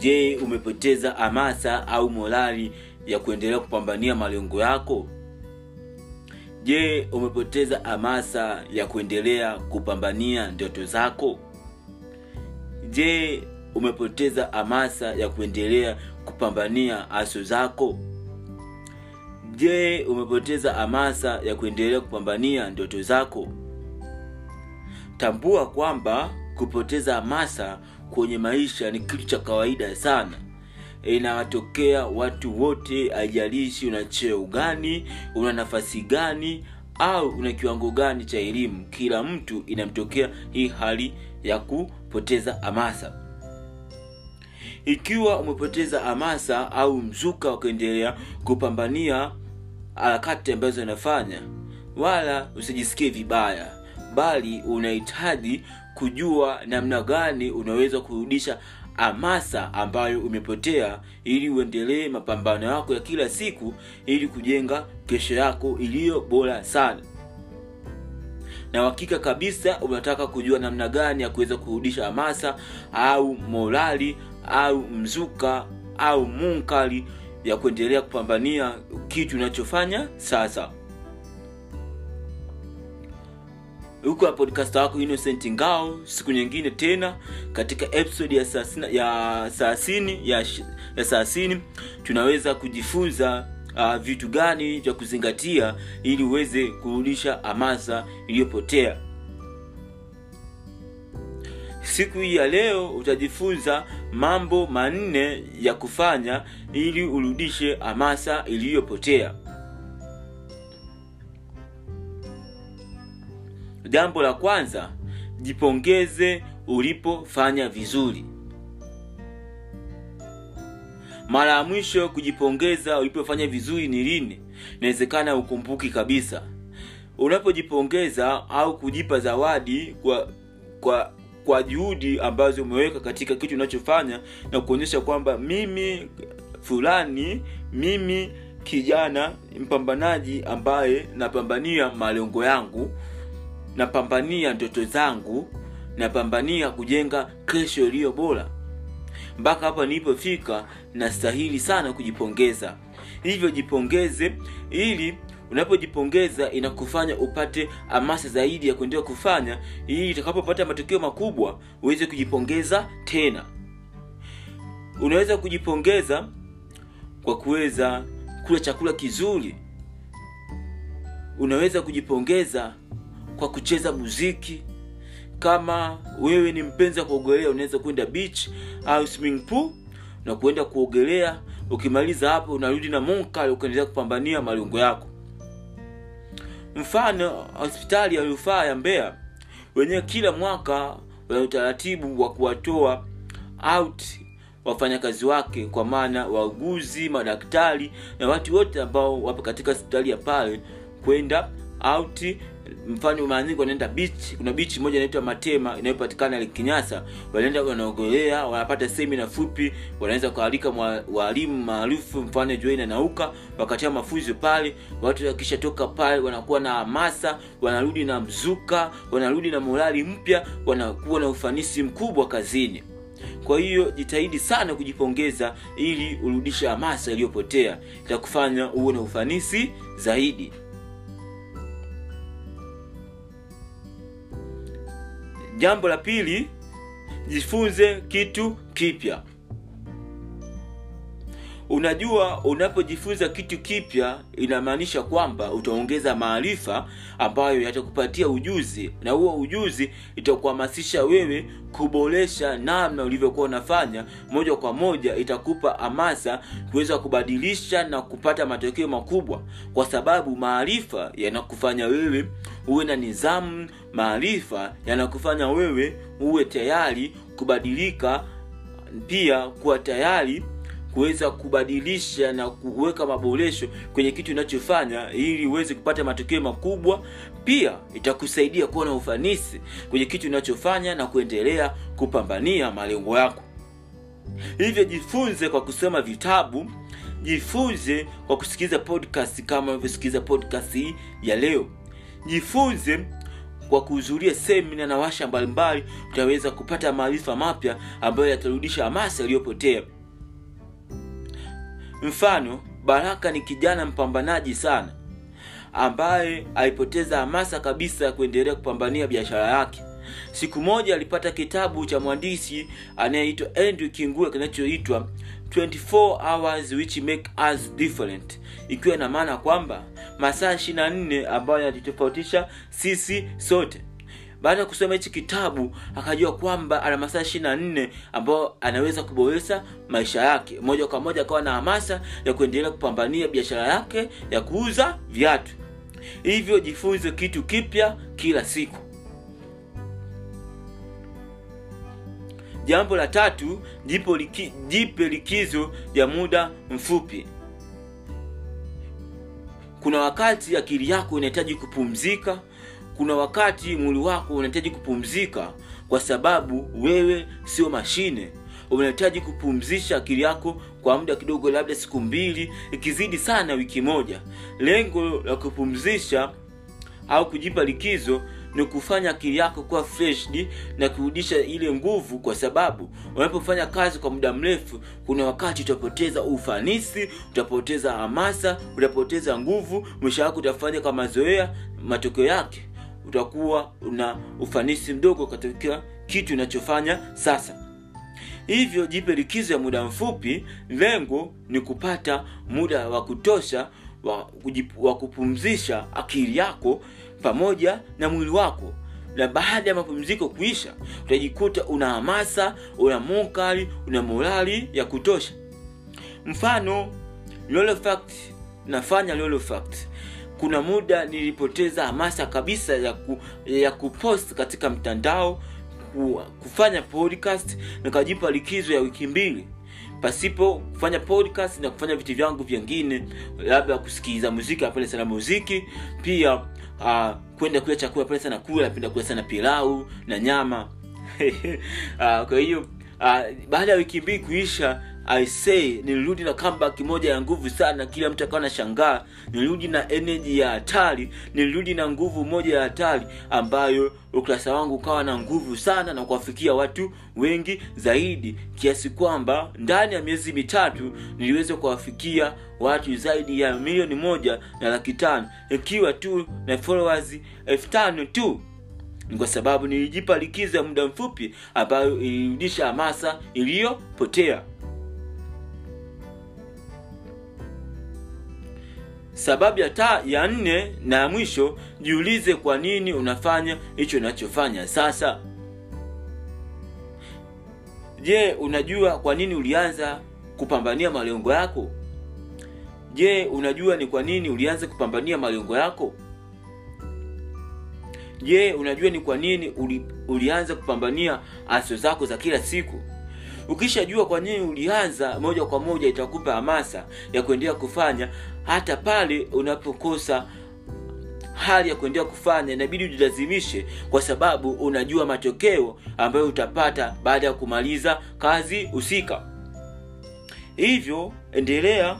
je umepoteza hamasa au morali ya kuendelea kupambania malengo yako? Je umepoteza hamasa ya kuendelea kupambania ndoto zako? Je umepoteza hamasa ya kuendelea kupambania aso zako? Je umepoteza hamasa ya kuendelea kupambania ndoto zako? Tambua kwamba kupoteza hamasa kwenye maisha ni kitu cha kawaida sana. Inawatokea watu wote ajalishi una cheo gani una nafasi gani au una kiwango gani cha elimu. Kila mtu inamtokea hii hali ya kupoteza hamasa. Ikiwa umepoteza hamasa au mzuka wakuendelea kupambania harakati ambazo anafanya wala usijisikie vibaya bali unahitaji kujua namna gani unaweza kurudisha hamasa ambayo umepotea ili uendelee mapambano yako ya kila siku ili kujenga kesho yako iliyo bora sana. Na uhakika kabisa unataka kujua namna gani ya kuweza kurudisha hamasa au morali au mzuka au munkali ya kuendelea kupambania kitu unachofanya sasa huko ya podcast wako innocent ngao siku nyingine tena katika episode ya saasini ya saasini ya saasini tunaweza kujifunza uh, vitu gani vya kuzingatia ili uweze kurudisha hamasa iliyopotea. Siku hii ya leo utajifunza mambo manne ya kufanya ili urudishe hamasa iliyopotea jambo la kwanza jipongeze ulipofanya vizuri. Mara ya mwisho kujipongeza ulipofanya vizuri ni lini? Inawezekana ukumbuki kabisa. Unapojipongeza au kujipa zawadi kwa kwa kwa juhudi ambazo umeweka katika kitu unachofanya na kuonyesha kwamba mimi fulani mimi kijana mpambanaji ambaye napambania malengo yangu napambania ndoto zangu napambania kujenga kesho iliyo bora. Mpaka hapa nilipofika nastahili sana kujipongeza. Hivyo jipongeze ili unapojipongeza inakufanya upate hamasa zaidi ya kuendelea kufanya ili utakapopata matokeo makubwa uweze kujipongeza tena. Unaweza kujipongeza kwa kuweza kula chakula kizuri. Unaweza kujipongeza kwa kucheza muziki. Kama wewe ni mpenzi wa kuogelea unaweza kwenda beach au swimming pool na kuenda kuogelea. Ukimaliza hapo unarudi na munkali ukaendelea kupambania malengo yako. Mfano hospitali ya rufaa ya mbeya wenyewe kila mwaka wana utaratibu wa kuwatoa out wafanyakazi wake kwa maana wauguzi madaktari na watu wote ambao wapo katika hospitali ya pale kwenda out mfano mara nyingi wanaenda beach kuna beach moja inaitwa matema inayopatikana kinyasa wanaenda wanaogelea wanapata semina fupi wanaweza kualika walimu maarufu mfano joina nauka wakatia mafunzo pale. Watu wakishatoka pale wanakuwa na hamasa wanarudi na mzuka wanarudi na morali mpya wanakuwa na ufanisi mkubwa kazini. Kwa hiyo jitahidi sana kujipongeza ili urudishe hamasa iliyopotea. Itakufanya uwe na ufanisi zaidi jambo la pili jifunze kitu kipya unajua unapojifunza kitu kipya inamaanisha kwamba utaongeza maarifa ambayo yatakupatia ujuzi na huo ujuzi itakuhamasisha wewe kuboresha namna ulivyokuwa unafanya. Moja kwa moja itakupa hamasa kuweza kubadilisha na kupata matokeo makubwa kwa sababu maarifa yanakufanya wewe uwe na nizamu maarifa yanakufanya wewe uwe tayari kubadilika pia kuwa tayari kuweza kubadilisha na kuweka maboresho kwenye kitu unachofanya ili uweze kupata matokeo makubwa. Pia itakusaidia kuwa na ufanisi kwenye kitu unachofanya na kuendelea kupambania malengo yako. Hivyo jifunze kwa kusoma vitabu jifunze kwa kusikiliza podcast kama unavyosikiliza podcast hii ya leo. Jifunze kwa kuhudhuria semina na washa mbalimbali utaweza kupata maarifa mapya ambayo yatarudisha hamasa iliyopotea mfano baraka ni kijana mpambanaji sana ambaye alipoteza hamasa kabisa ya kuendelea kupambania biashara yake. Siku moja alipata kitabu cha mwandishi anayeitwa andrew kingue kinachoitwa 24 hours which make us different ikiwa ina maana kwamba masaa 24 ambayo yanatutofautisha sisi sote baada ya kusoma hichi kitabu akajua kwamba ana masaa ishiri na nne ambayo anaweza kuboresha maisha yake. Moja kwa moja akawa na hamasa ya kuendelea kupambania biashara yake ya kuuza viatu. Hivyo jifunze kitu kipya kila siku. Jambo la tatu jipo liki, jipe likizo ya muda mfupi. Kuna wakati akili yako inahitaji kupumzika kuna wakati mwili wako unahitaji kupumzika kwa sababu wewe sio mashine. Unahitaji kupumzisha akili yako kwa muda kidogo labda siku mbili ikizidi sana wiki moja. Lengo la kupumzisha au kujipa likizo ni kufanya akili yako kuwa freshd na kurudisha ile nguvu kwa sababu unapofanya kazi kwa muda mrefu kuna wakati utapoteza ufanisi utapoteza hamasa utapoteza nguvu mwisho wako utafanya kwa mazoea matokeo yake utakuwa una ufanisi mdogo katika kitu inachofanya sasa. Hivyo jipe likizo ya muda mfupi lengo ni kupata muda wa kutosha wa, wa kupumzisha akili yako pamoja na mwili wako. Na baada ya mapumziko kuisha utajikuta una hamasa una mokali una morali ya kutosha. Mfano lolo nafanya lolo kuna muda nilipoteza hamasa kabisa ya, ku, ya kupost katika mtandao ku, kufanya podcast nikajipa likizo ya wiki mbili. Pasipo kufanya podcast na kufanya vitu vyangu vyingine labda kusikiliza muziki napenda sana muziki pia uh, kwenda kula chakula napenda sana kula napenda kula sana pilau na nyama. Uh, kwa hiyo uh, baada ya wiki mbili kuisha i say nilirudi na comeback moja ya nguvu sana. Kila mtu akawa nashangaa nilirudi na energy ya hatari. Nilirudi na nguvu moja ya hatari ambayo ukurasa wangu ukawa na nguvu sana na kuwafikia watu wengi zaidi kiasi kwamba ndani ya miezi mitatu niliweza kuwafikia watu zaidi ya milioni moja na laki tano. Ikiwa tu na followers elfu tano tu ni kwa sababu nilijipa likizo ya muda mfupi ambayo ilirudisha hamasa iliyopotea. Sababu ya ta ya nne na ya mwisho jiulize kwa nini unafanya hicho unachofanya sasa. Je unajua kwa nini ulianza kupambania malengo yako? Je unajua ni kwa nini ulianza kupambania malengo yako je unajua ni kwa nini uli, ulianza kupambania aso zako za kila siku? Ukishajua kwa nini ulianza moja kwa moja itakupa hamasa ya kuendelea kufanya hata pale unapokosa hali ya kuendelea kufanya inabidi ujilazimishe kwa sababu unajua matokeo ambayo utapata baada ya kumaliza kazi husika. Hivyo endelea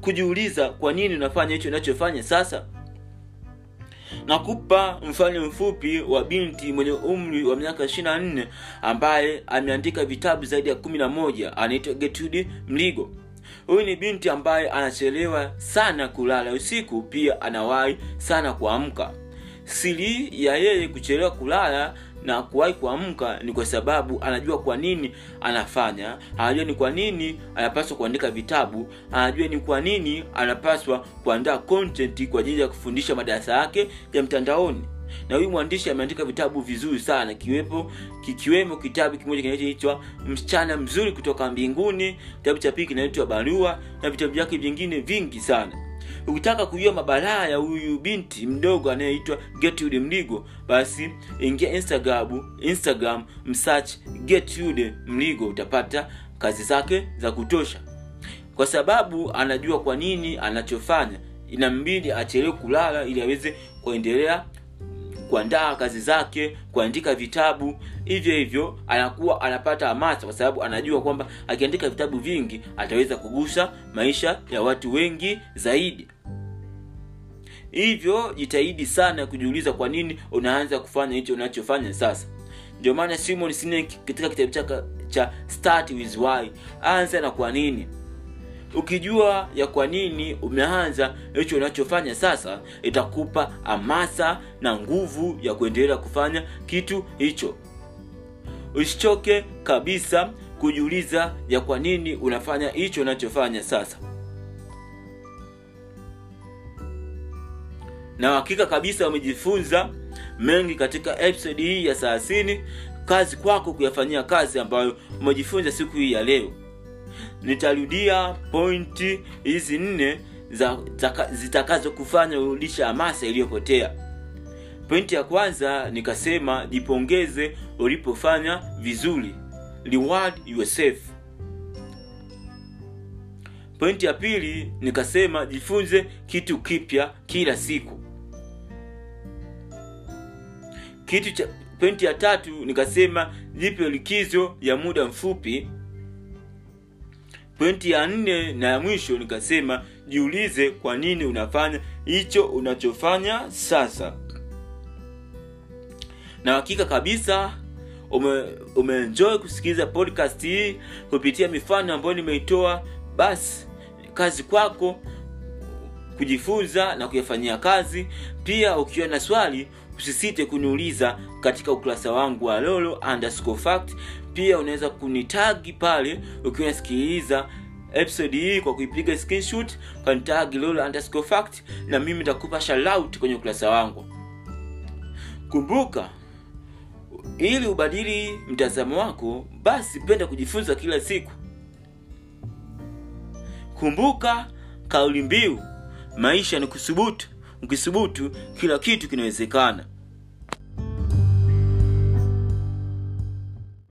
kujiuliza kwa nini unafanya hicho unachofanya sasa nakupa mfano mfupi wa binti mwenye umri wa miaka 24 ambaye ameandika vitabu zaidi ya 11 anaitwa getudi mligo. Huyu ni binti ambaye anachelewa sana kulala usiku pia anawahi sana kuamka. Siri ya yeye kuchelewa kulala na kuwahi kuamka ni kwa sababu anajua kwa nini anafanya anajua ni kwa nini anapaswa kuandika vitabu anajua ni kwa nini anapaswa kuandaa content kwa ajili ya kufundisha madarasa yake ya mtandaoni. Na huyu mwandishi ameandika vitabu vizuri sana kiwepo kikiwemo kitabu kimoja kinachoitwa msichana mzuri kutoka mbinguni kitabu cha pili kinaitwa barua na vitabu vyake vingine vingi sana ukitaka kujua mabalaa ya huyu binti mdogo anayeitwa Gertrude Mligo basi ingia Instagram Instagram msearch Gertrude Mligo utapata kazi zake za kutosha. Kwa sababu anajua kwa nini anachofanya inambidi achelewe kulala ili aweze kuendelea kuandaa kazi zake kuandika vitabu. Hivyo hivyo anakuwa anapata hamasa kwa sababu anajua kwamba akiandika vitabu vingi ataweza kugusa maisha ya watu wengi zaidi. Hivyo jitahidi sana kujiuliza kwa nini unaanza kufanya hicho unachofanya sasa. Ndio maana simon sinek katika kitabu chake cha start with why anza na kwa nini ukijua ya kwa nini umeanza hicho unachofanya sasa itakupa hamasa na nguvu ya kuendelea kufanya kitu hicho. Usichoke kabisa kujiuliza ya kwa nini unafanya hicho unachofanya sasa. Na hakika kabisa umejifunza mengi katika episode hii ya thelathini kazi kwako kuyafanyia kazi ambayo umejifunza siku hii ya leo nitarudia pointi hizi nne zitakazokufanya urudisha hamasa iliyopotea. Pointi ya kwanza nikasema jipongeze ulipofanya vizuri. Reward yourself. Pointi ya pili nikasema jifunze kitu kipya kila siku. Kitu cha pointi ya tatu nikasema jipe likizo ya muda mfupi pointi ya nne na ya mwisho nikasema jiulize kwa nini unafanya hicho unachofanya sasa. Na hakika kabisa ume, kusikiliza podcast hii kupitia mifano ambayo nimeitoa. Basi kazi kwako kujifunza na kuyafanyia kazi. Pia ukiwa na swali usisite kuniuliza katika ukurasa wangu wa lolo underscore fact pia unaweza kunitagi pale ukiwa unasikiliza episode hii kwa kuipiga screenshot kanitagi underscore fact na mimi nitakupa shalout kwenye ukurasa wangu. Kumbuka ili ubadili mtazamo wako basi penda kujifunza kila siku. Kumbuka kauli mbiu maisha ni kusubutu ukisubutu kila kitu kinawezekana